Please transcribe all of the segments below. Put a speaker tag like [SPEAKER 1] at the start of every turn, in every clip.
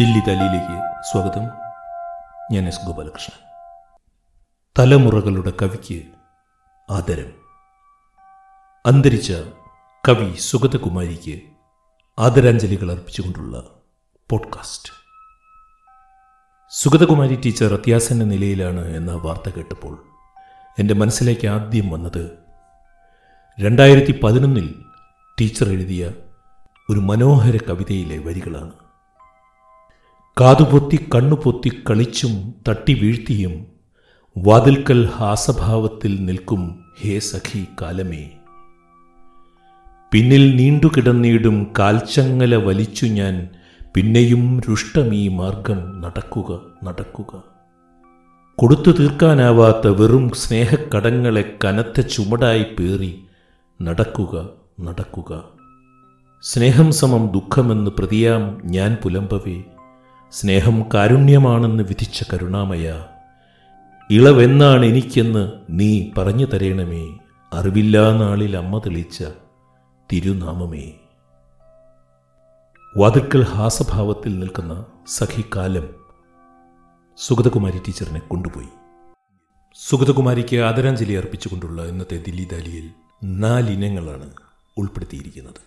[SPEAKER 1] ദില്ലി ദലിയിലേക്ക് സ്വാഗതം. ഞാൻ എസ് ഗോപാലകൃഷ്ണൻ. തലമുറകളുടെ കവിക്ക് ആദരം. അന്തരിച്ച കവി സുഗതകുമാരിക്ക് ആദരാഞ്ജലികൾ അർപ്പിച്ചുകൊണ്ടുള്ള പോഡ്കാസ്റ്റ്. സുഗതകുമാരി ടീച്ചർ അത്യാസന്ന നിലയിലാണ് എന്ന വാർത്ത കേട്ടപ്പോൾ എന്റെ മനസ്സിലേക്ക് ആദ്യം വന്നത് രണ്ടായിരത്തി പതിനൊന്നിൽ ടീച്ചർ എഴുതിയ ഒരു മനോഹര കവിതയിലെ വരികളാണ്. കാതുപൊത്തി കണ്ണുപൊത്തി കളിച്ചും തട്ടി വീഴ്ത്തിയും വാതിൽക്കൽ ഹാസഭാവത്തിൽ നിൽക്കും ഹേ സഖി കാലമേ. പിന്നിൽ നീണ്ടുകിടന്നിടും കാൽച്ചങ്ങല വലിച്ചു ഞാൻ പിന്നെയും രുഷ്ടമീ മാർഗം നടക്കുക നടക്കുക. കൊടുത്തു തീർക്കാനാവാത്ത വെറും സ്നേഹക്കടങ്ങളെ കനത്ത ചുമടായി പേറി നടക്കുക നടക്കുക. സ്നേഹം സമം ദുഃഖമെന്ന് പ്രതിയാം ഞാൻ പുലമ്പവേ. സ്നേഹം കാരുണ്യമാണെന്ന് വിധിച്ച കരുണാമയ. ഇളവെന്നാണ് എനിക്കെന്ന് നീ പറഞ്ഞു തരേണമേ. അറിവില്ലാ നാളിൽ അമ്മ തെളിച്ച തിരുനാമമേ. വാതിൽക്കൽ ഹാസഭാവത്തിൽ നിൽക്കുന്ന സഖിക്കാലം സുഗതകുമാരി ടീച്ചറിനെ കൊണ്ടുപോയി. സുഗതകുമാരിക്ക് ആദരാഞ്ജലി അർപ്പിച്ചുകൊണ്ടുള്ള ഇന്നത്തെ ദില്ലി ദാലിയിൽ നാലിനങ്ങളാണ് ഉൾപ്പെടുത്തിയിരിക്കുന്നത്.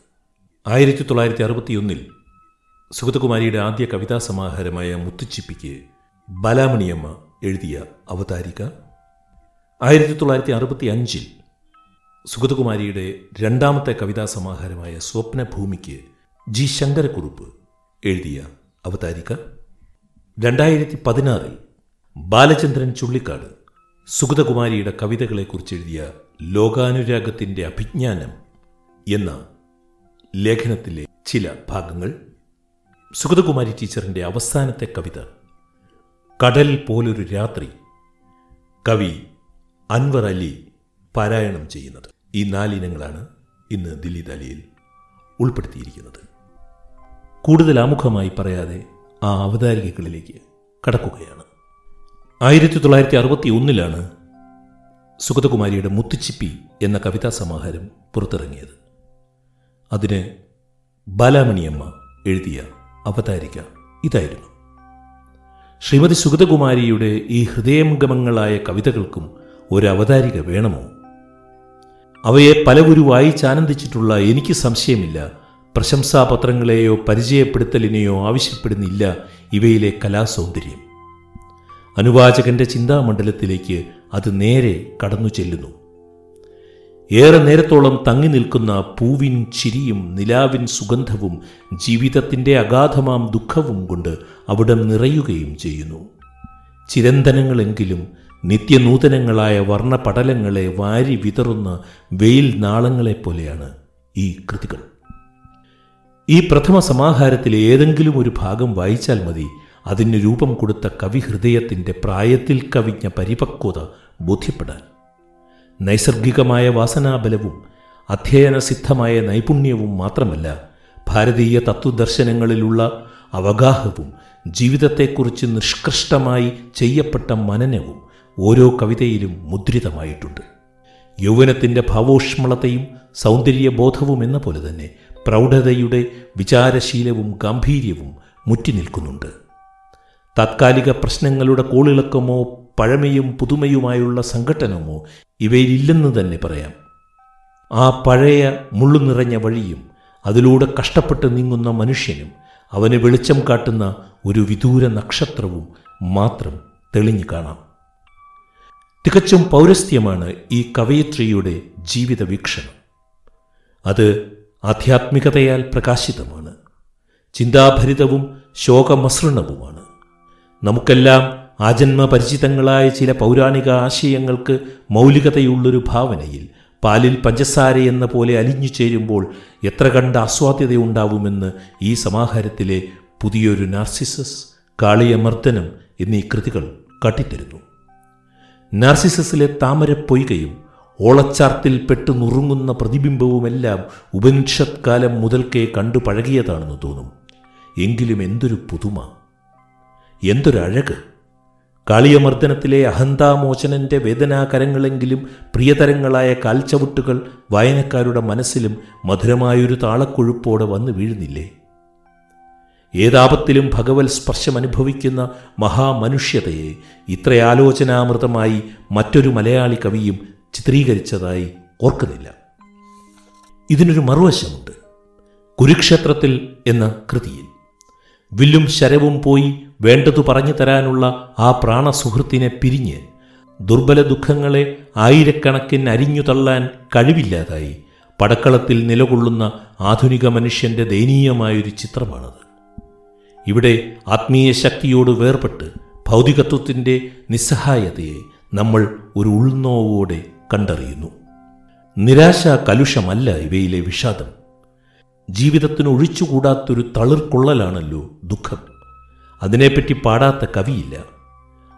[SPEAKER 1] ആയിരത്തി തൊള്ളായിരത്തി അറുപത്തിയൊന്നിൽ സുഗതകുമാരിയുടെ ആദ്യ കവിതാ സമാഹാരമായ മുത്തുച്ചിപ്പിക്ക് ബാലാമണിയമ്മ എഴുതിയ അവതാരിക. ആയിരത്തി തൊള്ളായിരത്തി അറുപത്തി അഞ്ചിൽ സുഗതകുമാരിയുടെ രണ്ടാമത്തെ കവിതാ സമാഹാരമായ സ്വപ്നഭൂമിക്ക് ജി ശങ്കരക്കുറുപ്പ് എഴുതിയ അവതാരിക. രണ്ടായിരത്തി പതിനാറിൽ ബാലചന്ദ്രൻ ചുള്ളിക്കാട് സുഗതകുമാരിയുടെ കവിതകളെക്കുറിച്ച് എഴുതിയ ലോകാനുരാഗത്തിന്റെ അഭിജ്ഞാനം എന്ന ലേഖനത്തിലെ ചില ഭാഗങ്ങൾ സുഗതകുമാരി ടീച്ചറിന്റെ അവസാനത്തെ കവിത കടൽ പോലൊരു രാത്രി കവി അൻവർ അലി പാരായണം ചെയ്യുന്നത്. ഈ നാലിനങ്ങളാണ് ഇന്ന് ദില്ലി ദാലിയിൽ ഉൾപ്പെടുത്തിയിരിക്കുന്നത്. കൂടുതൽ ആമുഖമായി പറയാതെ ആ അവതാരികകളിലേക്ക് കടക്കുകയാണ്. ആയിരത്തി തൊള്ളായിരത്തി അറുപത്തി ഒന്നിലാണ് സുഗതകുമാരിയുടെ മുത്തുച്ചിപ്പി എന്ന കവിതാ സമാഹാരം പുറത്തിറങ്ങിയത്. അതിന് ബാലാമണിയമ്മ എഴുതിയ അവതാരിക. ഇതായിരുന്നു. ശ്രീമതി സുഗതകുമാരിയുടെ ഈ ഹൃദയംഗമങ്ങളായ കവിതകൾക്കും ഒരു അവതാരിക വേണമോ? അവയെ പലവുരു വായിച്ചാനന്ദിച്ചിട്ടുള്ള എനിക്ക് സംശയമില്ല. പ്രശംസാപത്രങ്ങളെയോ പരിചയപ്പെടുത്തലിനെയോ ആവശ്യപ്പെടുന്നില്ല ഇവയിലെ കലാസൗന്ദര്യം. അനുവാചകന്റെ ചിന്താമണ്ഡലത്തിലേക്ക് അത് നേരെ കടന്നു ചെല്ലുന്നു ഏറെ നേരത്തോളം തങ്ങി നിൽക്കുന്ന പൂവിൻ ചിരിയും നിലാവിൻ സുഗന്ധവും ജീവിതത്തിന്റെ അഗാധമാം ദുഃഖവും കൊണ്ട് അവിടം നിറയുകയും ചെയ്യുന്നു. ചിരന്തനങ്ങളെങ്കിലും നിത്യനൂതനങ്ങളായ വർണപടലങ്ങളെ വാരി വിതറുന്ന വെയിൽ നാളങ്ങളെപ്പോലെയാണ് ഈ കൃതികൾ. ഈ പ്രഥമ സമാഹാരത്തിലെ ഏതെങ്കിലും ഒരു ഭാഗം വായിച്ചാൽ മതി. അതിന് രൂപം കൊടുത്ത കവിഹൃദയത്തിന്റെ പ്രായത്തിൽ കവിഞ്ഞ പരിപക്വത ബോധ്യപ്പെടാൻ. നൈസർഗികമായ വാസനാബലവും അധ്യയനസിദ്ധമായ നൈപുണ്യവും മാത്രമല്ല ഭാരതീയ തത്വദർശനങ്ങളിലുള്ള അവഗാഹവും ജീവിതത്തെക്കുറിച്ച് നിഷ്കൃഷ്ടമായി ചെയ്യപ്പെട്ട മനനവും ഓരോ കവിതയിലും മുദ്രിതമായിട്ടുണ്ട്. യൗവനത്തിന്റെ ഭാവോഷ്മളതയും സൗന്ദര്യബോധവും എന്ന പോലെ തന്നെ പ്രൗഢതയുടെ വിചാരശീലവും ഗാംഭീര്യവും മുറ്റി നിൽക്കുന്നുണ്ട് താത്കാലിക പ്രശ്നങ്ങളുടെ കോളിളക്കമോ പഴമയും പുതുമയുമായുള്ള സംഘട്ടനമോ ഇവയിലില്ലെന്ന് തന്നെ പറയാം. ആ പഴയ മുള്ളു നിറഞ്ഞ വഴിയും അതിലൂടെ കഷ്ടപ്പെട്ട് നീങ്ങുന്ന മനുഷ്യനും അവന് വെളിച്ചം കാട്ടുന്ന ഒരു വിദൂര നക്ഷത്രവും മാത്രം തെളിഞ്ഞു കാണാം. തികച്ചും പൗരസ്ത്യമാണ് ഈ കവയിത്രിയുടെ ജീവിത വീക്ഷണം. അത് ആധ്യാത്മികതയാൽ പ്രകാശിതമാണ്. ചിന്താഭരിതവും ശോകമസൃണവുമാണ്. നമുക്കെല്ലാം ആജന്മപരിചിതങ്ങളായ ചില പൗരാണിക ആശയങ്ങൾക്ക് മൗലികതയുള്ളൊരു ഭാവനയിൽ പാലിൽ പഞ്ചസാര എന്ന പോലെ അലിഞ്ഞു ചേരുമ്പോൾ എത്ര കണ്ട ആസ്വാദ്യതയുണ്ടാവുമെന്ന് ഈ സമാഹാരത്തിലെ പുതിയൊരു നാർസിസസ് കാളിയമർദ്ദനം എന്നീ കൃതികൾ കാട്ടിത്തരുന്നു. നാർസിസസിലെ താമരപ്പൊയ്കയും ഓളച്ചാർത്തിൽ പെട്ടു നുറുങ്ങുന്ന പ്രതിബിംബവുമെല്ലാം ഉപനിഷത് കാലം മുതൽക്കേ കണ്ടു പഴകിയതാണെന്ന് തോന്നും. എങ്കിലും എന്തൊരു പുതുമ. എന്തൊരഴക്. കാളിയമർദ്ദനത്തിലെ അഹന്താമോചനന്റെ വേദനാകരങ്ങളെങ്കിലും പ്രിയതരങ്ങളായ കാൽച്ചവിട്ടുകൾ വായനക്കാരുടെ മനസ്സിലും മധുരമായൊരു താളക്കൊഴുപ്പോടെ വന്നു വീഴുന്നില്ലേ? ഏതാപത്തിലും ഭഗവത് സ്പർശം അനുഭവിക്കുന്ന മഹാമനുഷ്യതയെ ഇത്ര ആലോചനാമൃതമായി മറ്റൊരു മലയാളി കവിയും ചിത്രീകരിച്ചതായി ഓർക്കുന്നില്ല. ഇതിനൊരു മറുവശമുണ്ട്. കുരുക്ഷേത്രത്തിൽ എന്ന കൃതിയിൽ വില്ലും ശരവും പോയി വേണ്ടതു പറഞ്ഞു തരാനുള്ള ആ പ്രാണസുഹൃത്തിനെ പിരിഞ്ഞ് ദുർബല ദുഃഖങ്ങളെ ആയിരക്കണക്കിന് അരിഞ്ഞു തള്ളാൻ കഴിവില്ലാതായി. പടക്കളത്തിൽ നിലകൊള്ളുന്ന ആധുനിക മനുഷ്യന്റെ ദയനീയമായൊരു ചിത്രമാണത്. ഇവിടെ ആത്മീയ ശക്തിയോട് വേർപെട്ട് ഭൗതികത്വത്തിന്റെ നിസ്സഹായതയെ നമ്മൾ ഒരു ഉൾനോവോടെ കണ്ടറിയുന്നു. നിരാശ കലുഷമല്ല ഇവയിലെ വിഷാദം. ജീവിതത്തിന് ഒഴിച്ചുകൂടാത്തൊരു തളിർക്കൊള്ളലാണല്ലോ ദുഃഖം. അതിനെപ്പറ്റി പാടാത്ത കവിയില്ല.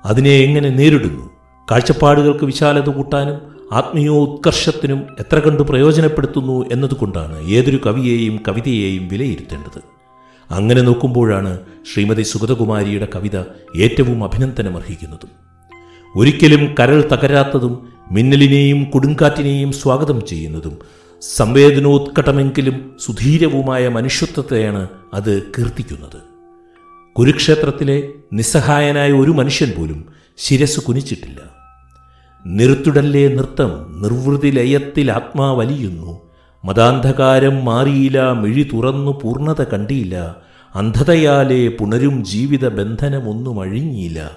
[SPEAKER 1] അതിനെ എങ്ങനെ നേരിടുന്നു? കാഴ്ചപ്പാടുകൾക്ക് വിശാലത കൂട്ടാനും ആത്മീയോത്കർഷത്തിനും എത്ര കണ്ട് പ്രയോജനപ്പെടുത്തുന്നു എന്നതുകൊണ്ടാണ് ഏതൊരു കവിയെയും കവിതയെയും വിലയിരുത്തേണ്ടത്. അങ്ങനെ നോക്കുമ്പോഴാണ് ശ്രീമതി സുഗതകുമാരിയുടെ കവിത ഏറ്റവും അഭിനന്ദനം അഭിനന്ദനമർഹിക്കുന്നതും. ഒരിക്കലും കരൾ തകരാത്തതും മിന്നലിനെയും കൊടുങ്കാറ്റിനെയും സ്വാഗതം ചെയ്യുന്നതും സംവേദനോത്കടമെങ്കിലും സുധീരവുമായ മനുഷ്യത്വത്തെയാണ് അത് കീർത്തിക്കുന്നത്. കുരുക്ഷേത്രത്തിലെ നിസ്സഹായനായ ഒരു മനുഷ്യൻ പോലും ശിരസ് കുനിച്ചിട്ടില്ല. നിർത്തുടല്ലേ നൃത്തം നിർവൃതി ലയത്തിൽ ആത്മാവലിയുന്നു മതാന്ധകാരം മാറിയില്ല മിഴി തുറന്നു പൂർണത കണ്ടിയില്ല. അന്ധതയാലെ പുണരും ജീവിത ബന്ധനമൊന്നും അഴിഞ്ഞില്ല.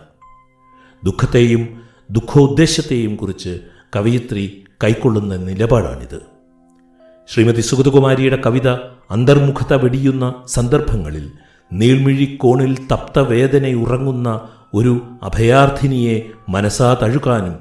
[SPEAKER 1] ദുഃഖത്തെയും ദുഃഖോദ്ദേശത്തെയും കുറിച്ച് കവയിത്രി കൈക്കൊള്ളുന്ന നിലപാടാണിത്. ശ്രീമതി സുഗതകുമാരിയുടെ കവിത അന്തർമുഖത വെടിയുന്ന സന്ദർഭങ്ങളിൽ നീൾമിഴിക്കോണിൽ തപ്തവേദനയുറങ്ങുന്ന ഒരു അഭയാർത്ഥിനിയെ മനസ്സാ തഴുകാനും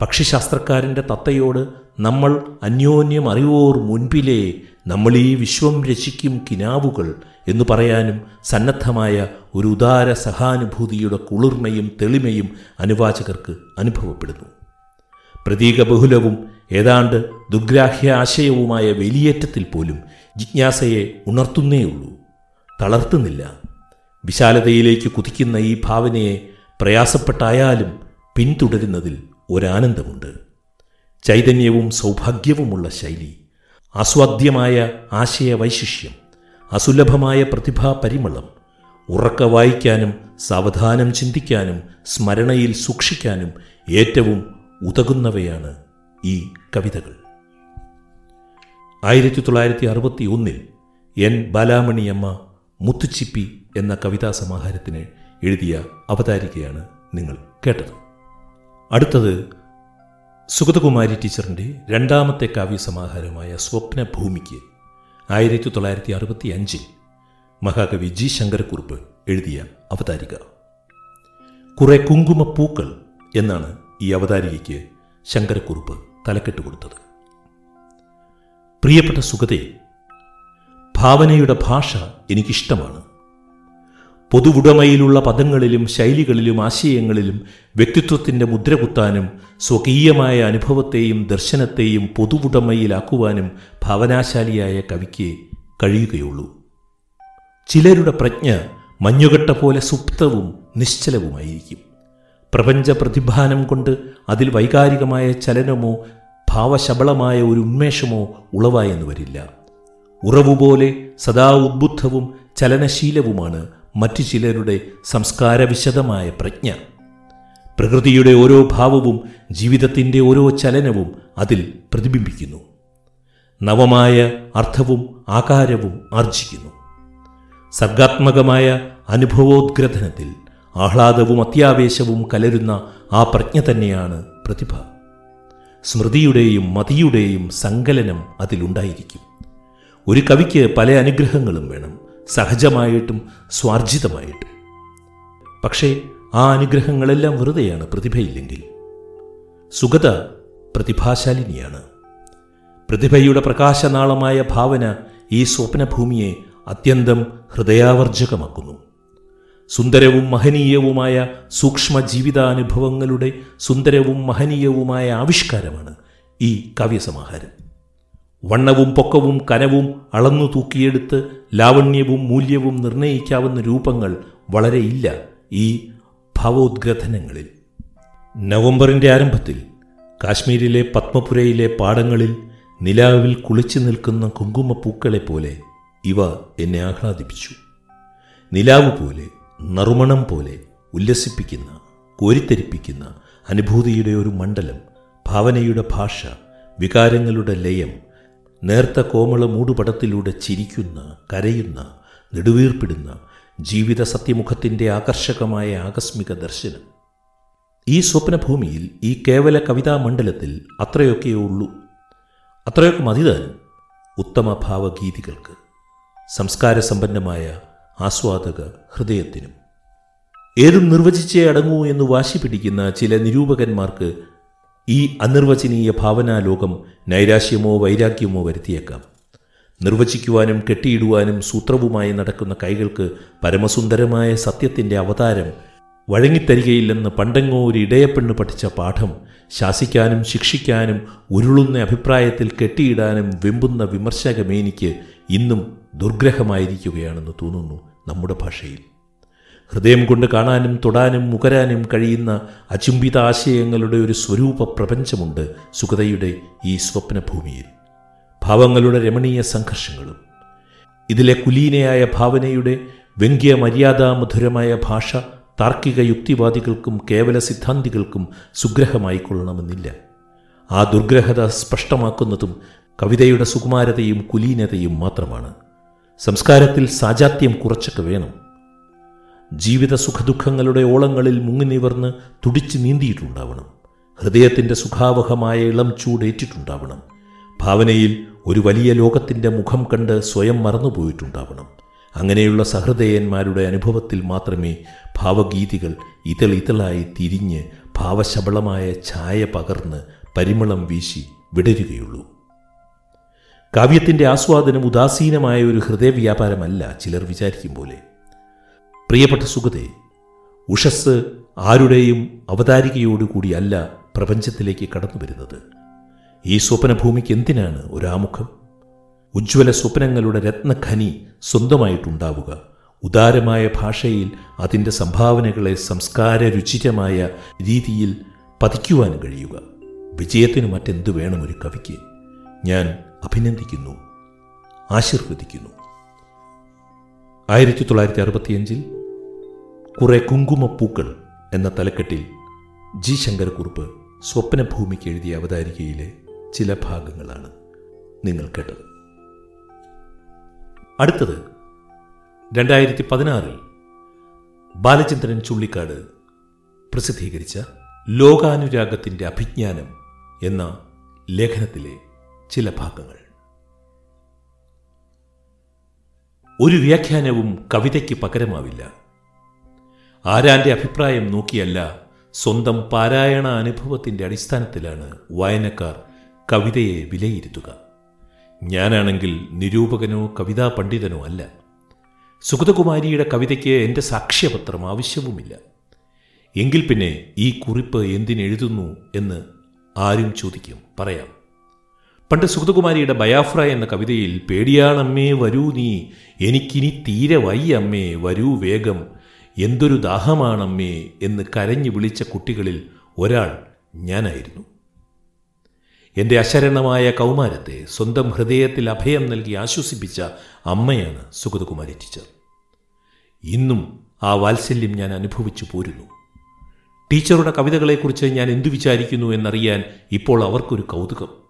[SPEAKER 1] പക്ഷിശാസ്ത്രക്കാരന്റെ തത്തയോട് നമ്മൾ അന്യോന്യം അറിവോർ മുൻപിലേ നമ്മൾ ഈ വിശ്വം രചിക്കും കിനാവുകൾ എന്ന് പറയാനും സന്നദ്ധമായ ഒരു ഉദാര സഹാനുഭൂതിയുടെ കുളിർമയും തെളിമയും അനുവാചകർക്ക് അനുഭവപ്പെടുന്നു. പ്രതീകബഹുലവും ഏതാണ്ട് ദുഗ്രാഹ്യ ആശയവുമായ വേലിയേറ്റത്തിൽ പോലും ജിജ്ഞാസയെ ഉണർത്തുന്നേയുള്ളൂ. തളർത്തുന്നില്ല. വിശാലതയിലേക്ക് കുതിക്കുന്ന ഈ ഭാവനയെ പ്രയാസപ്പെട്ടായാലും പിന്തുടരുന്നതിൽ ഒരാനന്ദമുണ്ട്. ചൈതന്യവും സൗഭാഗ്യവുമുള്ള ശൈലി ആസ്വാദ്യമായ ആശയവൈശിഷ്യം അസുലഭമായ പ്രതിഭാ പരിമളം ഉറക്ക വായിക്കാനും സാവധാനം ചിന്തിക്കാനും സ്മരണയിൽ സൂക്ഷിക്കാനും ഏറ്റവും ഉതകുന്നവയാണ് ഈ കവിതകൾ. ആയിരത്തി തൊള്ളായിരത്തി അറുപത്തി ഒന്നിൽ എൻ ബാലാമണിയമ്മ മുത്തുച്ചിപ്പി എന്ന കവിതാ സമാഹാരത്തിന് എഴുതിയ അവതാരികയാണ് നിങ്ങൾ കേട്ടത്. അടുത്തത് സുഗതകുമാരി ടീച്ചറിന്റെ രണ്ടാമത്തെ കാവ്യ സമാഹാരമായ സ്വപ്നഭൂമിക്ക് ആയിരത്തി തൊള്ളായിരത്തി അറുപത്തി അഞ്ചിൽ മഹാകവി ജി ശങ്കരക്കുറുപ്പ് എഴുതിയ അവതാരിക. കുറെ കുങ്കുമപ്പൂക്കൾ എന്നാണ് ഈ അവതാരികയ്ക്ക് ശങ്കരക്കുറുപ്പ് തലക്കെട്ട് കൊടുത്തത്. പ്രിയപ്പെട്ട സുഗതേ ഭാവനയുടെ ഭാഷ എനിക്കിഷ്ടമാണ്. പൊതുവുടമയിലുള്ള പദങ്ങളിലും ശൈലികളിലും ആശയങ്ങളിലും വ്യക്തിത്വത്തിന്റെ മുദ്ര കുത്താനും സ്വകീയമായ അനുഭവത്തെയും ദർശനത്തെയും പൊതുവുടമയിലാക്കുവാനും ഭാവനാശാലിയായ കവിക്ക് കഴിയുകയുള്ളൂ. ചിലരുടെ പ്രജ്ഞ മഞ്ഞുകട്ട പോലെ സുപ്തവും നിശ്ചലവുമായിരിക്കും. പ്രപഞ്ച പ്രതിഭാനം കൊണ്ട് അതിൽ വൈകാരികമായ ചലനമോ ഭാവശബളമായ ഒരു ഉന്മേഷമോ ഉളവായെന്ന് വരില്ല. ഉറവുപോലെ സദാ ഉദ്ബുദ്ധവും ചലനശീലവുമാണ് മറ്റു ചിലരുടെ സംസ്കാരവിശദമായ പ്രജ്ഞ. പ്രകൃതിയുടെ ഓരോ ഭാവവും ജീവിതത്തിന്റെ ഓരോ ചലനവും അതിൽ പ്രതിബിംബിക്കുന്നു. നവമായ അർത്ഥവും ആകാരവും ആർജിക്കുന്നു. സർഗാത്മകമായ അനുഭവോദ്ഗ്രഥനത്തിൽ ആഹ്ലാദവും അത്യാവേശവും കലരുന്ന ആ പ്രജ്ഞ തന്നെയാണ് പ്രതിഭ. സ്മൃതിയുടെയും മതിയുടെയും സങ്കലനം അതിലുണ്ടായിരിക്കും. ഒരു കവിക്ക് പല അനുഗ്രഹങ്ങളും വേണം സഹജമായിട്ടും സ്വാർജിതമായിട്ടും. പക്ഷേ ആ അനുഗ്രഹങ്ങളെല്ലാം വെറുതെയാണ് പ്രതിഭയില്ലെങ്കിൽ. സുഗത പ്രതിഭാശാലിനിയാണ്. പ്രതിഭയുടെ പ്രകാശനാളമായ ഭാവന ഈ സ്വപ്നഭൂമിയെ അത്യന്തം ഹൃദയാവർജകമാക്കുന്നു. സുന്ദരവും മഹനീയവുമായ സൂക്ഷ്മ ജീവിതാനുഭവങ്ങളുടെ സുന്ദരവും മഹനീയവുമായ ആവിഷ്കാരമാണ് ഈ കാവ്യസമാഹാരം. വണ്ണവും പൊക്കവും കനവും അളന്നു തൂക്കിയെടുത്ത് ലാവണ്യവും മൂല്യവും നിർണയിക്കാവുന്ന രൂപങ്ങൾ വളരെ ഇല്ല ഈ ഭാവോദ്ഗ്രഥനങ്ങളിൽ. നവംബറിന്റെ ആരംഭത്തിൽ കാശ്മീരിലെ പത്മപുരയിലെ പാടങ്ങളിൽ നിലാവിൽ കുളിച്ചു നിൽക്കുന്ന കുങ്കുമപ്പൂക്കളെ പോലെ ഇവ എന്നെ ആഹ്ലാദിപ്പിച്ചു. നിലാവ് പോലെ നറുമണം പോലെ ഉല്ലസിപ്പിക്കുന്ന കോരിത്തെരിപ്പിക്കുന്ന അനുഭൂതിയുടെ ഒരു മണ്ഡലം ഭാവനയുടെ ഭാഷ വികാരങ്ങളുടെ ലയം നേർത്ത കോമള മൂടുപടത്തിലൂടെ ചിരിക്കുന്ന കരയുന്ന നെടുവീർപ്പിടുന്ന ജീവിത സത്യമുഖത്തിന്റെ ആകർഷകമായ ആകസ്മിക ദർശനം. ഈ സ്വപ്നഭൂമിയിൽ ഈ കേവല കവിതാ മണ്ഡലത്തിൽ അത്രയൊക്കെയേ ഉള്ളൂ. അത്രയൊക്കെ മതിതാനും ഉത്തമ ഭാവഗീതികൾക്ക് സംസ്കാരസമ്പന്നമായ ആസ്വാദക ഹൃദയത്തിനും. ഏതും നിർവചിച്ചേ അടങ്ങൂ എന്ന് വാശി പിടിക്കുന്ന ചില നിരൂപകന്മാർക്ക് ഈ അനിർവചനീയ ഭാവനാലോകം നൈരാശ്യമോ വൈരാഗ്യമോ വരുത്തിയേക്കാം. നിർവചിക്കുവാനും കെട്ടിയിടുവാനും സൂത്രവുമായി നടക്കുന്ന കൈകൾക്ക് പരമസുന്ദരമായ സത്യത്തിന്റെ അവതാരം വഴങ്ങിത്തരികയില്ലെന്ന് പണ്ടെങ്ങോ ഒരു ഇടയപ്പെണ്ണ് പഠിച്ച പാഠം ശാസിക്കാനും ശിക്ഷിക്കാനും ഉരുളുന്ന അഭിപ്രായത്തിൽ കെട്ടിയിടാനും വെമ്പുന്ന വിമർശകമേനിക്ക് ഇന്നും ദുർഗ്രഹമായിരിക്കുകയാണെന്ന് തോന്നുന്നു നമ്മുടെ ഭാഷയിൽ. ഹൃദയം കൊണ്ട് കാണാനും തൊടാനും മുകരാനും കഴിയുന്ന അചുംബിത ആശയങ്ങളുടെ ഒരു സ്വരൂപ പ്രപഞ്ചമുണ്ട് സുഗതയുടെ ഈ സ്വപ്നഭൂമിയിൽ. ഭാവങ്ങളുടെ രമണീയ സംഘർഷങ്ങളും ഇതിലെ കുലീനയായ ഭാവനയുടെ വ്യംഗ്യ മര്യാദാമധുരമായ ഭാഷ താർക്കിക യുക്തിവാദികൾക്കും കേവല സിദ്ധാന്തികൾക്കും സുഗ്രഹമായിക്കൊള്ളണമെന്നില്ല. ആ ദുർഗ്രഹത സ്പഷ്ടമാക്കുന്നതും കവിതയുടെ സുകുമാരതയും കുലീനതയും മാത്രമാണ്. സംസ്കാരത്തിൽ സാജാത്യം കുറച്ചൊക്കെ വേണം. ജീവിത സുഖദുഃഖങ്ങളുടെ ഓളങ്ങളിൽ മുങ്ങി നിവർന്ന് തുടിച്ച് നീന്തിയിട്ടുണ്ടാവണം. ഹൃദയത്തിന്റെ സുഖാവഹമായ ഇളം ചൂടേറ്റിട്ടുണ്ടാവണം. ഭാവനയിൽ ഒരു വലിയ ലോകത്തിന്റെ മുഖം കണ്ട് സ്വയം മറന്നുപോയിട്ടുണ്ടാവണം. അങ്ങനെയുള്ള സഹൃദയന്മാരുടെ അനുഭവത്തിൽ മാത്രമേ ഭാവഗീതികൾ ഇതളിതളായി തിരിഞ്ഞ് ഭാവശബളമായ ഛായ പകർന്ന് പരിമളം വീശി വിടരുകയുള്ളൂ. കാവ്യത്തിന്റെ ആസ്വാദനം ഉദാസീനമായ ഒരു ഹൃദയവ്യാപാരമല്ല ചിലർ വിചാരിക്കും പോലെ. പ്രിയപ്പെട്ട സുഗതേ ഉഷസ് ആരുടെയും അവതാരികയോടുകൂടിയല്ല പ്രപഞ്ചത്തിലേക്ക് കടന്നു വരുന്നത്. ഈ സ്വപ്നഭൂമിക്ക് എന്തിനാണ് ഒരാമുഖം? ഉജ്ജ്വല സ്വപ്നങ്ങളുടെ രത്നഖനി സ്വന്തമായിട്ടുണ്ടാവുക. ഉദാരമായ ഭാഷയിൽ അതിന്റെ സംഭാവനകളെ സംസ്കാര രുചിരമായ രീതിയിൽ പതിക്കുവാനും കഴിയുക. വിജയത്തിന് മറ്റെന്തു വേണം ഒരു കവിക്ക്? ഞാൻ അഭിനന്ദിക്കുന്നു ആശീർവദിക്കുന്നു. ആയിരത്തി തൊള്ളായിരത്തി അറുപത്തിയഞ്ചിൽ കുറെ കുങ്കുമപ്പൂക്കൾ എന്ന തലക്കെട്ടിൽ ജി ശങ്കരക്കുറുപ്പ് സ്വപ്നഭൂമിക്ക് എഴുതിയ അവതാരികയിലെ ചില ഭാഗങ്ങളാണ് നിങ്ങൾ കേട്ടത്. അടുത്തത് രണ്ടായിരത്തി പതിനാറിൽ ബാലചന്ദ്രൻ ചുള്ളിക്കാട് പ്രസിദ്ധീകരിച്ച ലോകാനുരാഗത്തിന്റെ അഭിജ്ഞാനം എന്ന ലേഖനത്തിലെ ചില ഭാഗങ്ങൾ. ഒരു വ്യാഖ്യാനവും കവിതയ്ക്ക് പകരമാവില്ല. ആരാന്റെ അഭിപ്രായം നോക്കിയല്ല സ്വന്തം പാരായണ അനുഭവത്തിന്റെ അടിസ്ഥാനത്തിലാണ് വായനക്കാർ കവിതയെ വിലയിരുത്തുക. ഞാനാണെങ്കിൽ നിരൂപകനോ കവിതാ പണ്ഡിതനോ അല്ല. സുഗതകുമാരിയുടെ കവിതയ്ക്ക് എന്റെ സാക്ഷ്യപത്രം ആവശ്യവുമില്ല. എങ്കിൽ പിന്നെ ഈ കുറിപ്പ് എന്തിനെഴുതുന്നു എന്ന് ആരും ചോദിക്കും പറയാം. പണ്ട് സുഗതകുമാരിയുടെ ബയാഫ്ര എന്ന കവിതയിൽ പേടിയാണമ്മേ വരൂ നീ എനിക്കിനി തീരെ വയ്യ അമ്മേ വരൂ വേഗം. എന്തൊരു ദാഹമാണമ്മേ എന്ന് കരഞ്ഞു വിളിച്ച കുട്ടികളിൽ ഒരാൾ ഞാനായിരുന്നു. എന്റെ അശരണമായ കൗമാരത്തെ സ്വന്തം ഹൃദയത്തിൽ അഭയം നൽകി ആശ്വസിപ്പിച്ച അമ്മയാണ് സുഗതകുമാരി ടീച്ചർ. ഇന്നും ആ വാത്സല്യം ഞാൻ അനുഭവിച്ചു പോരുന്നു. ടീച്ചറുടെ കവിതകളെക്കുറിച്ച് ഞാൻ എന്തു വിചാരിക്കുന്നു എന്നറിയാൻ ഇപ്പോൾ അവർക്കൊരു കൗതുകം.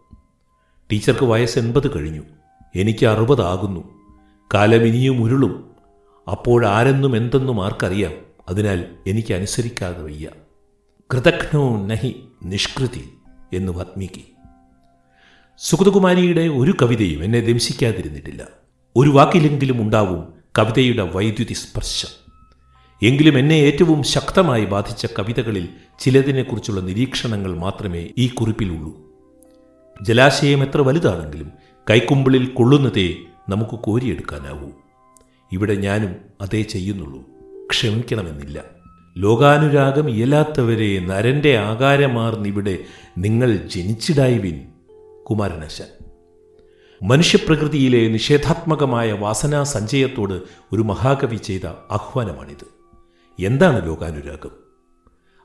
[SPEAKER 1] ടീച്ചർക്ക് വയസ്സ് എൺപത് കഴിഞ്ഞു. എനിക്ക് അറുപതാകുന്നു. കാലം ഇനിയും ഉരുളും. അപ്പോഴാരെന്നും എന്തെന്നും ആർക്കറിയാം. അതിനാൽ എനിക്ക് അനുസരിക്കാതെ വയ്യ. കൃതഘ്നോ നഹി നിഷ്കൃതി എന്ന് വാത്മീകി. സുഗതകുമാരിയുടെ ഒരു കവിതയും എന്നെ ദംശിക്കാതിരുന്നിട്ടില്ല. ഒരു വാക്കിലെങ്കിലും ഉണ്ടാവും കവിതയുടെ വൈദ്യുതി സ്പർശം എങ്കിലും എന്നെ ഏറ്റവും ശക്തമായി ബാധിച്ച കവിതകളിൽ ചിലതിനെക്കുറിച്ചുള്ള നിരീക്ഷണങ്ങൾ മാത്രമേ ഈ കുറിപ്പിലുള്ളൂ. ജലാശയം എത്ര വലുതാണെങ്കിലും കൈക്കുമ്പിളിൽ കൊള്ളുന്നതേ നമുക്ക് കോരിയെടുക്കാനാവൂ. ഇവിടെ ഞാനും അതേ ചെയ്യുന്നുള്ളൂ. ക്ഷമിക്കണമെന്നില്ല. ലോകാനുരാഗം ഇയലാത്തവരെ നരന്റെ ആകാരമാർന്നിവിടെ നിങ്ങൾ ജനിച്ചിടായിവിൻ കുമാരനാശാൻ. മനുഷ്യപ്രകൃതിയിലെ നിഷേധാത്മകമായ വാസനാ സഞ്ചയത്തോട് ഒരു മഹാകവി ചെയ്ത ആഹ്വാനമാണിത്. എന്താണ് ലോകാനുരാഗം?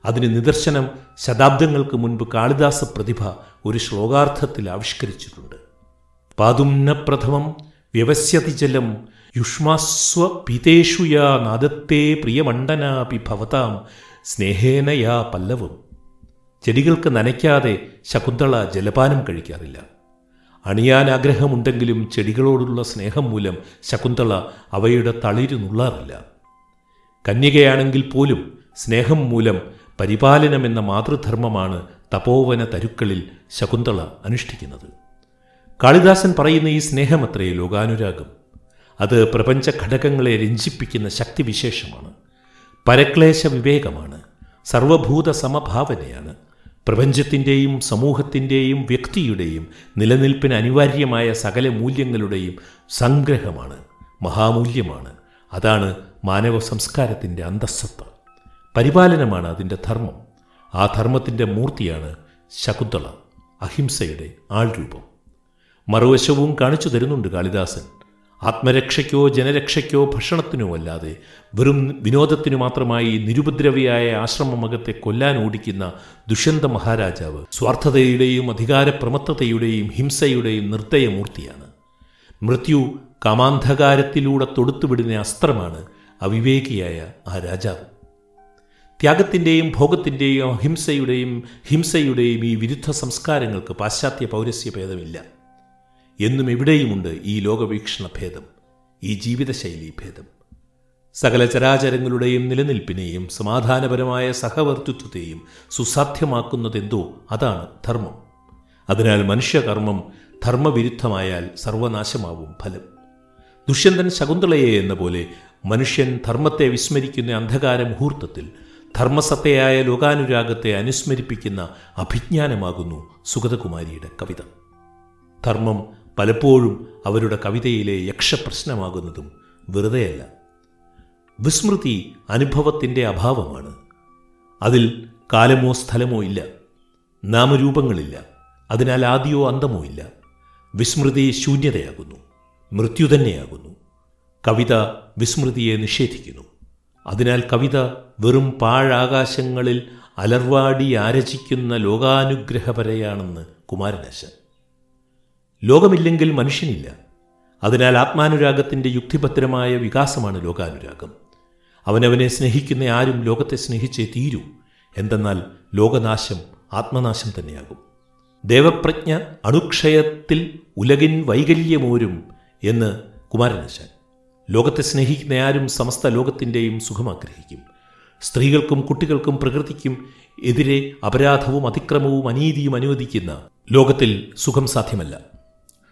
[SPEAKER 1] അതിന് നിദർശനം ശതാബ്ദങ്ങൾക്ക് മുൻപ് കാളിദാസ പ്രതിഭ ഒരു ശ്ലോകാർത്ഥത്തിൽ ആവിഷ്കരിച്ചിട്ടുണ്ട്. പാതുംന പ്രഥമം വ്യവസ്യതി ജലം യുഷ്മാസ്വ പിതേഷുയാ നാദത്തെ പ്രിയമണ്ഡനാപി ഭവതാം സ്നേഹേനയാ പല്ലവും. ചെടികൾക്ക് നനയ്ക്കാതെ ശകുന്തള ജലപാനം കഴിക്കാറില്ല. അണിയാൻ ആഗ്രഹമുണ്ടെങ്കിലും ചെടികളോടുള്ള സ്നേഹം മൂലം ശകുന്തള അവയുടെ തളിരു നുള്ളാറില്ല. കന്യകയാണെങ്കിൽ പോലും സ്നേഹം മൂലം പരിപാലനമെന്ന മാതൃധർമ്മമാണ് തപോവന തരുക്കളിൽ ശകുന്തള അനുഷ്ഠിക്കുന്നത്. കാളിദാസൻ പറയുന്ന ഈ സ്നേഹമത്രേ ലോകാനുരാഗം. അത് പ്രപഞ്ച ഘടകങ്ങളെ രഞ്ജിപ്പിക്കുന്ന ശക്തിവിശേഷമാണ്. പരക്ലേശ വിവേകമാണ്. സർവഭൂത സമഭാവനയാണ്. പ്രപഞ്ചത്തിന്റെയും സമൂഹത്തിന്റെയും വ്യക്തിയുടെയും നിലനിൽപ്പിന് അനിവാര്യമായ സകല മൂല്യങ്ങളുടെയും സംഗ്രഹമാണ് മഹാമൂല്യമാണ്. അതാണ് മാനവ സംസ്കാരത്തിന്റെ അന്തസ്സത്ത. പരിപാലനമാണ് അതിന്റെ ധർമ്മം. ആ ധർമ്മത്തിന്റെ മൂർത്തിയാണ് ശകുന്തള അഹിംസയുടെ ആൾരൂപം. മറുവശവും കാണിച്ചു തരുന്നുണ്ട് കാളിദാസൻ. ആത്മരക്ഷയ്ക്കോ ജനരക്ഷയ്ക്കോ ഭക്ഷണത്തിനോ അല്ലാതെ വെറും വിനോദത്തിനു മാത്രമായി നിരുപദ്രവിയായ ആശ്രമമകത്തെ കൊല്ലാൻ ഓടിക്കുന്ന ദുഷ്യന്ത മഹാരാജാവ് സ്വാർത്ഥതയുടെയും അധികാരപ്രമത്തതയുടെയും ഹിംസയുടെയും നിർദ്ദയമൂർത്തിയാണ്. മൃത്യു കാമാന്ധകാരത്തിലൂടെ തൊടുത്തുവിടുന്ന അസ്ത്രമാണ് അവിവേകിയായ ആ രാജാവ്. ത്യാഗത്തിന്റെയും ഭോഗത്തിന്റെയും ഹിംസയുടെയും ഹിംസയുടെയും ഈ വിരുദ്ധ സംസ്കാരങ്ങൾക്ക് പാശ്ചാത്യ പൗരസ്യ ഭേദമില്ല. എന്നും എവിടെയുമുണ്ട് ഈ ലോകവീക്ഷണ ഭേദം ഈ ജീവിതശൈലി ഭേദം? സകല ചരാചരങ്ങളുടെയും നിലനിൽപ്പിനെയും സമാധാനപരമായ സഹവർത്തിത്വത്തെയും സുസാധ്യമാക്കുന്നതെന്തോ അതാണ് ധർമ്മം. അതിനാൽ മനുഷ്യകർമ്മം ധർമ്മവിരുദ്ധമായാൽ സർവനാശമാവും ഫലം. ദുഷ്യന്തൻ ശകുന്തളയെ എന്ന പോലെ മനുഷ്യൻ ധർമ്മത്തെ വിസ്മരിക്കുന്ന അന്ധകാര മുഹൂർത്തത്തിൽ ധർമ്മസത്തയായ ലോകാനുരാഗത്തെ അനുസ്മരിപ്പിക്കുന്ന അഭിജ്ഞാനമാകുന്നു സുഗതകുമാരിയുടെ കവിത. ധർമ്മം പലപ്പോഴും അവരുടെ കവിതയിലെ യക്ഷപ്രശ്നമാകുന്നതും വെറുതെയല്ല. വിസ്മൃതി അനുഭവത്തിന്റെ അഭാവമാണ്. അതിൽ കാലമോ സ്ഥലമോ ഇല്ല. നാമരൂപങ്ങളില്ല. അതിനാൽ ആദ്യമോ അന്തമോ ഇല്ല. വിസ്മൃതി ശൂന്യതയാകുന്നു. മൃത്യു തന്നെയാകുന്നു. കവിത വിസ്മൃതിയെ നിഷേധിക്കുന്നു. അതിനാൽ കവിത വെറും പാഴാകാശങ്ങളിൽ അലർവാടി ആരചിക്കുന്ന ലോകാനുഗ്രഹപരയാണെന്ന് കുമാരനാശൻ. ലോകമില്ലെങ്കിൽ മനുഷ്യനില്ല. അതിനാൽ ആത്മാനുരാഗത്തിന്റെ യുക്തിഭദ്രമായ വികാസമാണ് ലോകാനുരാഗം. അവനവനെ സ്നേഹിക്കുന്ന ആരും ലോകത്തെ സ്നേഹിച്ചേ തീരൂ. എന്തെന്നാൽ ലോകനാശം ആത്മനാശം തന്നെയാകും. ദേവപ്രജ്ഞ അണുക്ഷയത്തിൽ ഉലകിൻ വൈകല്യമോരും എന്ന് കുമാരനാശാൻ. ലോകത്തെ സ്നേഹിക്കുന്ന ആരും സമസ്ത ലോകത്തിന്റെയും സുഖം ആഗ്രഹിക്കും സ്ത്രീകൾക്കും കുട്ടികൾക്കും പ്രകൃതിക്കും എതിരെ അപരാധവും അതിക്രമവും അനീതിയും അനുവദിക്കുന്ന ലോകത്തിൽ സുഖം സാധ്യമല്ല.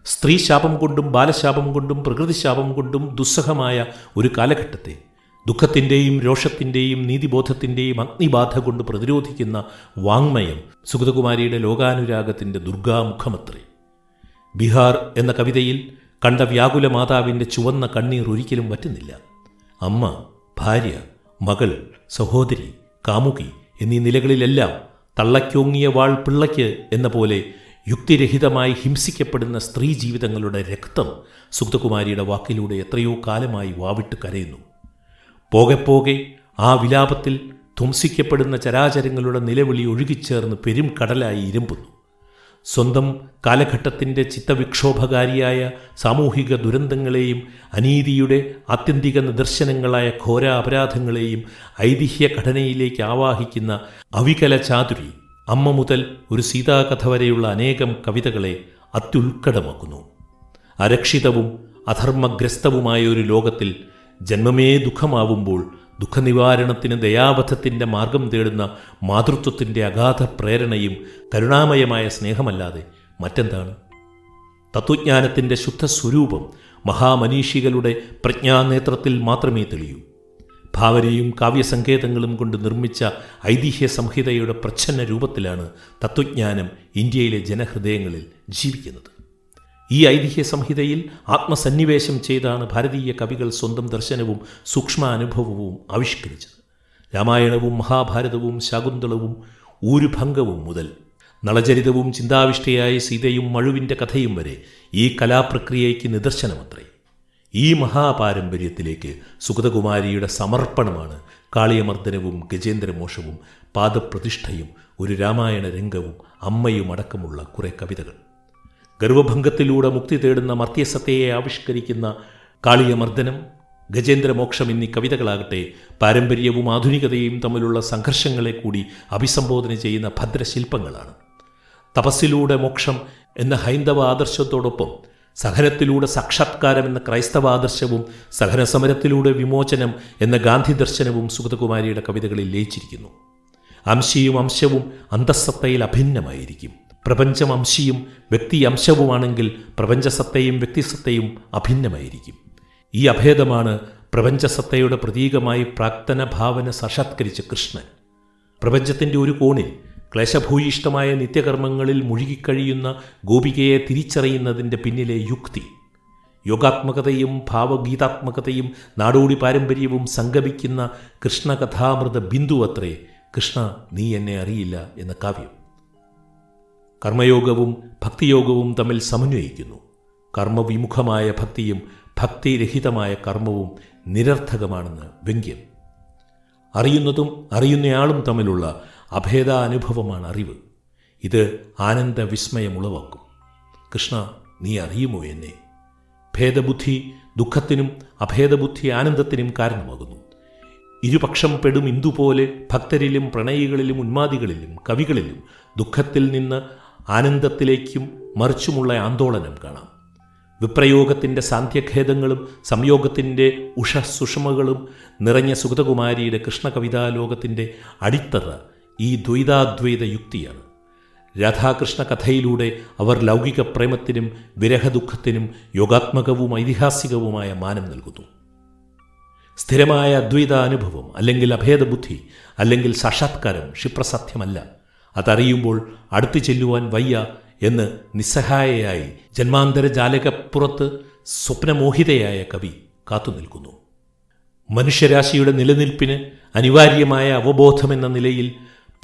[SPEAKER 1] സ്ത്രീ ശാപം കൊണ്ടും ബാലശാപം കൊണ്ടും പ്രകൃതിശാപം കൊണ്ടും ദുസ്സഹമായ ഒരു കാലഘട്ടത്തെ ദുഃഖത്തിന്റെയും രോഷത്തിന്റെയും നീതിബോധത്തിന്റെയും അഗ്നിബാധ കൊണ്ട് പ്രതിരോധിക്കുന്ന വാങ്മയം സുഗതകുമാരിയുടെ ലോകാനുരാഗത്തിന്റെ ദുർഗാമുഖമത്രേ. ബീഹാർ എന്ന കവിതയിൽ കണ്ട വ്യാകുല മാതാവിന്റെ ചുവന്ന കണ്ണീർ ഒരിക്കലും പറ്റുന്നില്ല അമ്മ ഭാര്യ മകൾ സഹോദരി കാമുകി എന്നീ നിലകളിലെല്ലാം തള്ളയ്ക്കോങ്ങിയ വാൾ പിള്ളയ്ക്ക് എന്ന പോലെ യുക്തിരഹിതമായി ഹിംസിക്കപ്പെടുന്ന സ്ത്രീ ജീവിതങ്ങളുടെ രക്തം സുഗതകുമാരിയുടെ വാക്കിലൂടെ എത്രയോ കാലമായി വാവിട്ട് കരയുന്നു. പോകെ പോകെ ആ വിലാപത്തിൽ ധ്വംസിക്കപ്പെടുന്ന ചരാചരങ്ങളുടെ നിലവിളി ഒഴുകിച്ചേർന്ന് പെരും കടലായി ഇരമ്പുന്നു. സ്വന്തം കാലഘട്ടത്തിന്റെ ചിത്തവിക്ഷോഭകാരിയായ സാമൂഹിക ദുരന്തങ്ങളെയും അനീതിയുടെ ആത്യന്തിക നിദർശനങ്ങളായ ഘോര അപരാധങ്ങളെയും ഐതിഹ്യ ഘടനയിലേക്ക് ആവാഹിക്കുന്ന അവികല ചാതുരി അമ്മ മുതൽ ഒരു സീതാകഥ വരെയുള്ള അനേകം കവിതകളെ അത്യുൽക്കടമാക്കുന്നു. അരക്ഷിതവും അധർമ്മഗ്രസ്തവുമായ ഒരു ലോകത്തിൽ ജന്മമേ ദുഃഖമാവുമ്പോൾ ദുഃഖനിവാരണത്തിന് ദയാവധത്തിന്റെ മാർഗം തേടുന്ന മാതൃത്വത്തിന്റെ അഗാധ പ്രേരണയും കരുണാമയമായ സ്നേഹമല്ലാതെ മറ്റെന്താണ്? തത്വജ്ഞാനത്തിന്റെ ശുദ്ധസ്വരൂപം മഹാമനീഷികളുടെ പ്രജ്ഞാനേത്രത്തിൽ മാത്രമേ തെളിയൂ. ഭാവനയും കാവ്യസങ്കേതങ്ങളും കൊണ്ട് നിർമ്മിച്ച ഐതിഹ്യ സംഹിതയുടെ പ്രച്ഛന്ന രൂപത്തിലാണ് തത്വജ്ഞാനം ഇന്ത്യയിലെ ജനഹൃദയങ്ങളിൽ ജീവിക്കുന്നത്. ഈ ഐതിഹ്യ സംഹിതയിൽ ആത്മസന്നിവേശം ചെയ്താണ് ഭാരതീയ കവികൾ സ്വന്തം ദർശനവും സൂക്ഷ്മാനുഭവവും ആവിഷ്കരിച്ചത്. രാമായണവും മഹാഭാരതവും ശാകുന്തളവും ഊരുഭംഗവും മുതൽ നളചരിതവും ചിന്താവിഷ്ടയായ സീതയും മഴുവിന്റെ കഥയും വരെ ഈ കലാപ്രക്രിയയ്ക്ക് നിദർശനമത്രേ. ഈ മഹാപാരമ്പര്യത്തിലേക്ക് സുഗതകുമാരിയുടെ സമർപ്പണമാണ് കാളിയമർദ്ദനവും ഗജേന്ദ്രമോഷവും പാദപ്രതിഷ്ഠയും ഒരു രാമായണ രംഗവും അമ്മയും അടക്കമുള്ള കുറേ കവിതകൾ. ഗർവഭംഗത്തിലൂടെ മുക്തി തേടുന്ന മർത്യസത്തയെ ആവിഷ്കരിക്കുന്ന കാളിയമർദ്ദനം ഗജേന്ദ്രമോക്ഷം എന്നീ കവിതകളാകട്ടെ പാരമ്പര്യവും ആധുനികതയും തമ്മിലുള്ള സംഘർഷങ്ങളെ കൂടി അഭിസംബോധന ചെയ്യുന്ന ഭദ്രശില്പങ്ങളാണ്. തപസ്സിലൂടെ മോക്ഷം എന്ന ഹൈന്ദവ ആദർശത്തോടൊപ്പം സഹനത്തിലൂടെ സാക്ഷാത്കാരം എന്ന ക്രൈസ്തവ ആദർശവും സഹന സമരത്തിലൂടെ വിമോചനം എന്ന ഗാന്ധി ദർശനവും സുഗതകുമാരിയുടെ കവിതകളിൽ ലയിച്ചിരിക്കുന്നു. അംശിയും അംശവും അന്തസ്സത്തയിൽ അഭിന്നമായിരിക്കും. പ്രപഞ്ചം അംശിയും വ്യക്തി അംശവുമാണെങ്കിൽ പ്രപഞ്ചസത്തയും വ്യക്തിസത്തയും അഭിന്നമായിരിക്കും. ഈ അഭേദമാണ് പ്രപഞ്ചസത്തയുടെ പ്രതീകമായി പ്രാക്തന ഭാവന സാക്ഷാത്കരിച്ച കൃഷ്ണൻ. പ്രപഞ്ചത്തിന്റെ ഒരു കോണിൽ ക്ലേശഭൂയിഷ്ടമായ നിത്യകർമ്മങ്ങളിൽ മുഴുകിക്കഴിയുന്ന ഗോപികയെ തിരിച്ചറിയുന്നതിന്റെ പിന്നിലെ യുക്തി യോഗാത്മകതയും ഭാവഗീതാത്മകതയും നാടോടി പാരമ്പര്യവും സംഗമിക്കുന്ന കൃഷ്ണകഥാമൃത ബിന്ദു അത്രേ കൃഷ്ണ നീ എന്നെ അറിയില്ല എന്ന കാവ്യം. കർമ്മയോഗവും ഭക്തിയോഗവും തമ്മിൽ സമന്വയിക്കുന്നു. കർമ്മവിമുഖമായ ഭക്തിയും ഭക്തിരഹിതമായ കർമ്മവും നിരർത്ഥകമാണെന്ന് വ്യംഗ്യം. അറിയുന്നതും അറിയുന്നയാളും തമ്മിലുള്ള അഭേദാനുഭവമാണ് അറിവ്. ഇത് ആനന്ദ വിസ്മയമുളവാക്കും കൃഷ്ണ നീ അറിയുമോ എന്നെ? ഭേദബുദ്ധി ദുഃഖത്തിനും അഭേദബുദ്ധി ആനന്ദത്തിനും കാരണമാകുന്നു. ഇരുപക്ഷം പെടും ഇന്ദുപോലെ ഭക്തരിലും പ്രണയികളിലും ഉന്മാദികളിലും കവികളിലും ദുഃഖത്തിൽ നിന്ന് ആനന്ദത്തിലേക്കും മറിച്ചുമുള്ള ആന്തോളനം കാണാം. വിപ്രയോഗത്തിന്റെ സാന്ധ്യഖേദങ്ങളും സംയോഗത്തിന്റെ ഉഷസുഷമകളും നിറഞ്ഞ സുഗതകുമാരിയുടെ കൃഷ്ണകവിതാലോകത്തിന്റെ അടിത്തറ ഈ ദ്വൈതാദ്വൈത യുക്തിയാണ്. രാധാകൃഷ്ണ കഥയിലൂടെ അവർ ലൗകിക പ്രേമത്തിനും വിരഹദുഃഖത്തിനും യോഗാത്മകവും ഐതിഹാസികവുമായ മാനം നൽകുന്നു. സ്ഥിരമായ അദ്വൈതാനുഭവം അല്ലെങ്കിൽ അഭേദബുദ്ധി അല്ലെങ്കിൽ സാക്ഷാത്കാരം ക്ഷിപ്രസത്യമല്ല അതറിയുമ്പോൾ അടുത്തു ചെല്ലുവാൻ വയ്യ എന്ന് നിസ്സഹായയായി ജന്മാന്തര ജാലകപ്പുറത്ത് സ്വപ്നമോഹിതയായ കവി കാത്തുനിൽക്കുന്നു മനുഷ്യരാശിയുടെ നിലനിൽപ്പിന് അനിവാര്യമായ അവബോധമെന്ന നിലയിൽ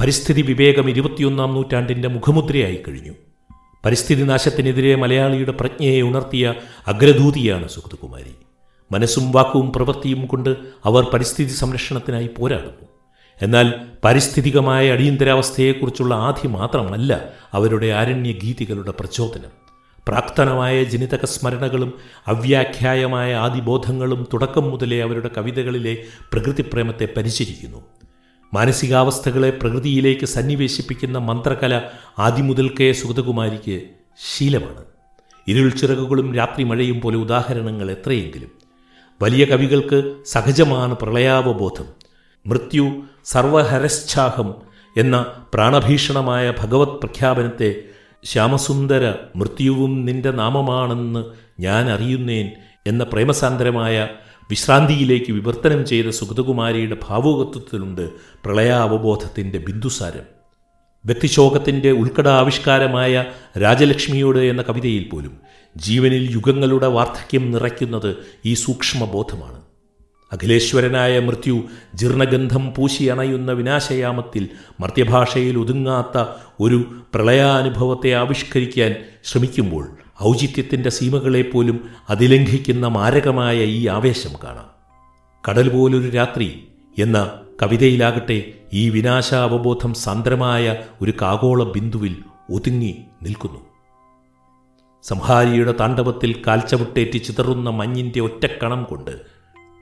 [SPEAKER 1] പരിസ്ഥിതി വിവേകം ഇരുപത്തിയൊന്നാം നൂറ്റാണ്ടിന്റെ മുഖമുദ്രയായി കഴിഞ്ഞു. പരിസ്ഥിതി നാശത്തിനെതിരെ മലയാളിയുടെ പ്രജ്ഞയെ ഉണർത്തിയ അഗ്രദൂതിയാണ് സുഗതകുമാരി. മനസ്സും വാക്കും പ്രവൃത്തിയും കൊണ്ട് അവർ പരിസ്ഥിതി സംരക്ഷണത്തിനായി പോരാടുന്നു. എന്നാൽ പാരിസ്ഥിതികമായ അടിയന്തരാവസ്ഥയെക്കുറിച്ചുള്ള ആധി മാത്രമല്ല അവരുടെ ആരണ്യഗീതികളുടെ പ്രചോദനം. പ്രാക്തനമായ ജനിതക സ്മരണകളും അവ്യാഖ്യായമായ ആദിബോധങ്ങളും തുടക്കം മുതലേ അവരുടെ കവിതകളിലെ പ്രകൃതിപ്രേമത്തെ പരിചരിക്കുന്നു. മാനസികാവസ്ഥകളെ പ്രകൃതിയിലേക്ക് സന്നിവേശിപ്പിക്കുന്ന മന്ത്രകല ആദിമുതൽക്കേ സുഗതകുമാരിക്ക് ശീലമാണ്. ഇരുൾ ചിറകുകളും രാത്രി മഴയും പോലെ ഉദാഹരണങ്ങൾ എത്രയെങ്കിലും. വലിയ കവികൾക്ക് സഹജമാണ് പ്രളയാവബോധം. മൃത്യു സർവഹരശ്ചാഹം എന്ന പ്രാണഭീഷണമായ ഭഗവത് പ്രഖ്യാപനത്തെ ശ്യാമസുന്ദര മൃത്യുവും നിന്റെ നാമമാണെന്ന് ഞാൻ അറിയുന്നേൻ എന്ന പ്രേമസാന്ദ്രമായ വിശ്രാന്തിയിലേക്ക് വിവർത്തനം ചെയ്ത സുഗതകുമാരിയുടെ ഭാവുകത്വത്തിലുണ്ട് പ്രളയാവബോധത്തിന്റെ ബിന്ദുസാരം. വ്യക്തിശോകത്തിന്റെ ഉൾക്കട ആവിഷ്കാരമായ രാജലക്ഷ്മിയോട് എന്ന കവിതയിൽ പോലും ജീവനിൽ യുഗങ്ങളുടെ വാർദ്ധക്യം നിറയ്ക്കുന്നത് ഈ സൂക്ഷ്മബോധമാണ്. അഖിലേശ്വരനായ മൃത്യു ജീർണഗന്ധം പൂശി അണയുന്ന വിനാശയാമത്തിൽ മർത്യഭാഷയിൽ ഒതുങ്ങാത്ത ഒരു പ്രളയാനുഭവത്തെ ആവിഷ്കരിക്കാൻ ശ്രമിക്കുമ്പോൾ ഔചിത്യത്തിന്റെ സീമകളെപ്പോലും അതിലംഘിക്കുന്ന മാരകമായ ഈ ആവേശം കാണാം. കടൽ പോലൊരു രാത്രി എന്ന കവിതയിലാകട്ടെ ഈ വിനാശാവബോധം സാന്ദ്രമായ ഒരു കാഗോള ബിന്ദുവിൽ ഒതുങ്ങി നിൽക്കുന്നു. സംഹാരിയുടെ താണ്ഡവത്തിൽ കാൽച്ചവിട്ടേറ്റ് ചിതറുന്ന മഞ്ഞിന്റെ ഒറ്റക്കണം കൊണ്ട്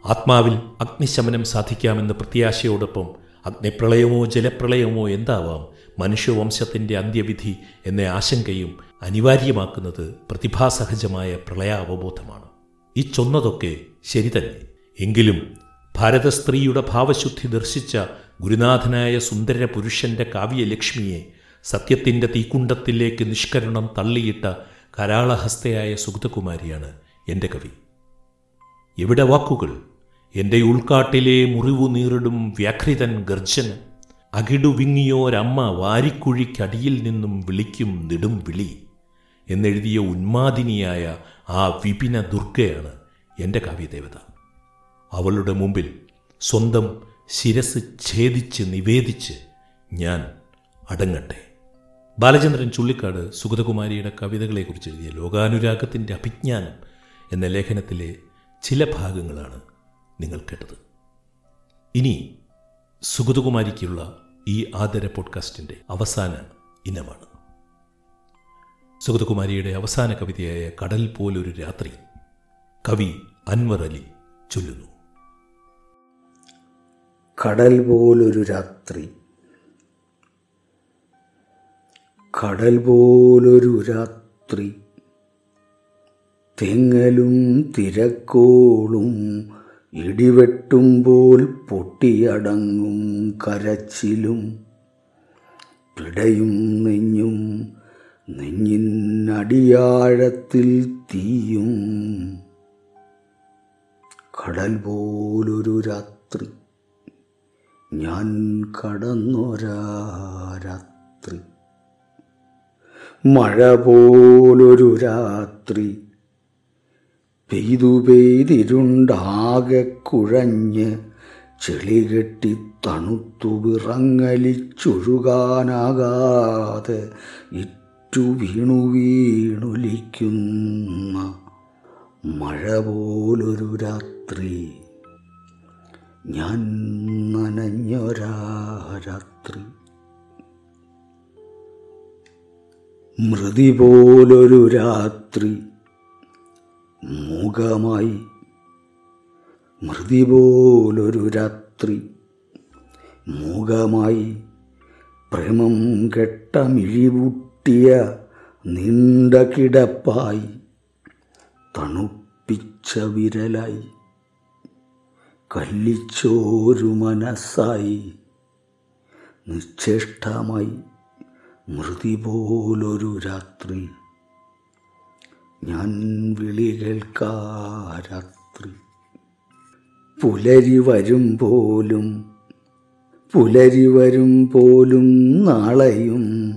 [SPEAKER 1] ആത്മാവിൽ അഗ്നിശമനം സാധിക്കാമെന്ന പ്രത്യാശയോടൊപ്പം അഗ്നിപ്രളയമോ ജലപ്രളയമോ എന്താവാം? മനുഷ്യവംശത്തിന്റെ അന്ത്യവിധി എന്ന ആശങ്കയും അനിവാര്യമാക്കുന്നത് പ്രതിഭാസഹജമായ പ്രളയാവബോധമാണ്. ഈ ചൊന്നതൊക്കെ ശരി തന്നെ. എങ്കിലും ഭാരത സ്ത്രീയുടെ ഭാവശുദ്ധി ദർശിച്ച ഗുരുനാഥനായ സുന്ദര പുരുഷന്റെ കാവ്യലക്ഷ്മിയെ സത്യത്തിന്റെ തീക്കുണ്ടത്തിലേക്ക് നിഷ്കരണം തള്ളിയിട്ട കരാളഹസ്തയായ സുഗതകുമാരിയാണ് എന്റെ കവി. എവിടെ വാക്കുകൾ? എന്റെ ഉൾക്കാട്ടിലെ മുറിവു നീറിടും വ്യാഘ്രിതൻ ഗർജന അകിടു വിങ്ങിയോരമ്മ വാരിക്കുഴിക്കടിയിൽ നിന്നും വിളിക്കും നെടും വിളി. എന്നെഴുതിയ ഉന്മാദിനിയായ ആ വിപിന ദുർഗയാണ് എന്റെ കാവ്യദേവത. അവളുടെ മുമ്പിൽ സ്വന്തം ശിരസ് ഛേദിച്ച് നിവേദിച്ച് ഞാൻ അടങ്ങട്ടെ. ബാലചന്ദ്രൻ ചുള്ളിക്കാട് സുഗതകുമാരിയുടെ കവിതകളെക്കുറിച്ച് എഴുതിയ ലോകാനുരാഗത്തിന്റെ അഭിജ്ഞാനം എന്ന ലേഖനത്തിലെ ചില ഭാഗങ്ങളാണ് നിങ്ങൾ കേട്ടത്. ഇനി സുഗതകുമാരിക്കുള്ള ഈ ആദര പോഡ്കാസ്റ്റിന്റെ അവസാന ഇനമാണ്. സുഗതകുമാരിയുടെ അവസാന കവിതയായ കടൽ പോലൊരു രാത്രി കവി അൻവർ അലി ചൊല്ലുന്നു.
[SPEAKER 2] കടൽ പോലൊരു രാത്രി. കടൽ പോലൊരു രാത്രി. തെങ്ങലും തിരക്കോളും ഇടിവെട്ടുമ്പോൾ പൊട്ടിയടങ്ങും കരച്ചിലും. പിടയും നെഞ്ഞും നെഞ്ഞിനടിയാഴത്തിൽ തീയും. കടൽ പോലൊരു രാത്രി ഞാൻ കടന്നൊരാ രാത്രി മഴ പോലൊരു രാത്രി പെയ്തു പെയ്തിരുണ്ടാകെ കുഴഞ്ഞ് ചെളികെട്ടി തണുത്തു വിറങ്ങലിച്ചൊഴുകാനാകാതെ ഇറ്റു വീണു വീണുലിക്കുന്ന മഴ പോലൊരു രാത്രി. ഞാൻ നനഞ്ഞൊരാ രാത്രി മൃതി പോലൊരു രാത്രി. മൂകമായി. മൃതി പോലൊരു രാത്രി. മൂകമായി പ്രേമം കെട്ട മിഴിവുട്ടിയ നീണ്ട കിടപ്പായി തണുപ്പിച്ച വിരലായി. കല്ലിച്ചോരു മനസ്സായി. നിശ്ചേഷ്ടമായി മൃതി പോലൊരു രാത്രി. ഞാൻ വിളി കേൾക്കാരാത്രി. പുലരി വരും പോലും പുലരി വരും പോലും നാളെയും.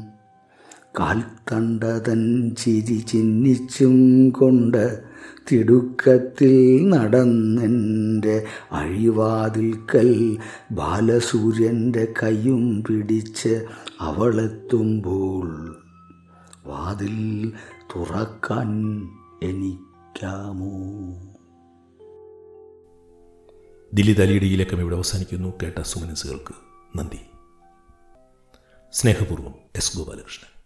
[SPEAKER 2] തണ്ടതൻ ചിരി ചിഹ്നിച്ചും കൊണ്ട് തിടുക്കത്തിൽ നടന്നെന്റെ അഴിവാതിൽക്കൽ ബാലസൂര്യന്റെ കൈയും പിടിച്ച് അവളെത്തുമ്പോൾ വാതിൽ തുറക്കാൻ എനിക്കാമോ?
[SPEAKER 1] ദില്ലി തലിയുടെ ഈ ലക്കം ഇവിടെ അവസാനിക്കുന്നു. കേട്ട സുമനസുകൾക്ക് നന്ദി. സ്നേഹപൂർവം എസ് ഗോപാലകൃഷ്ണൻ.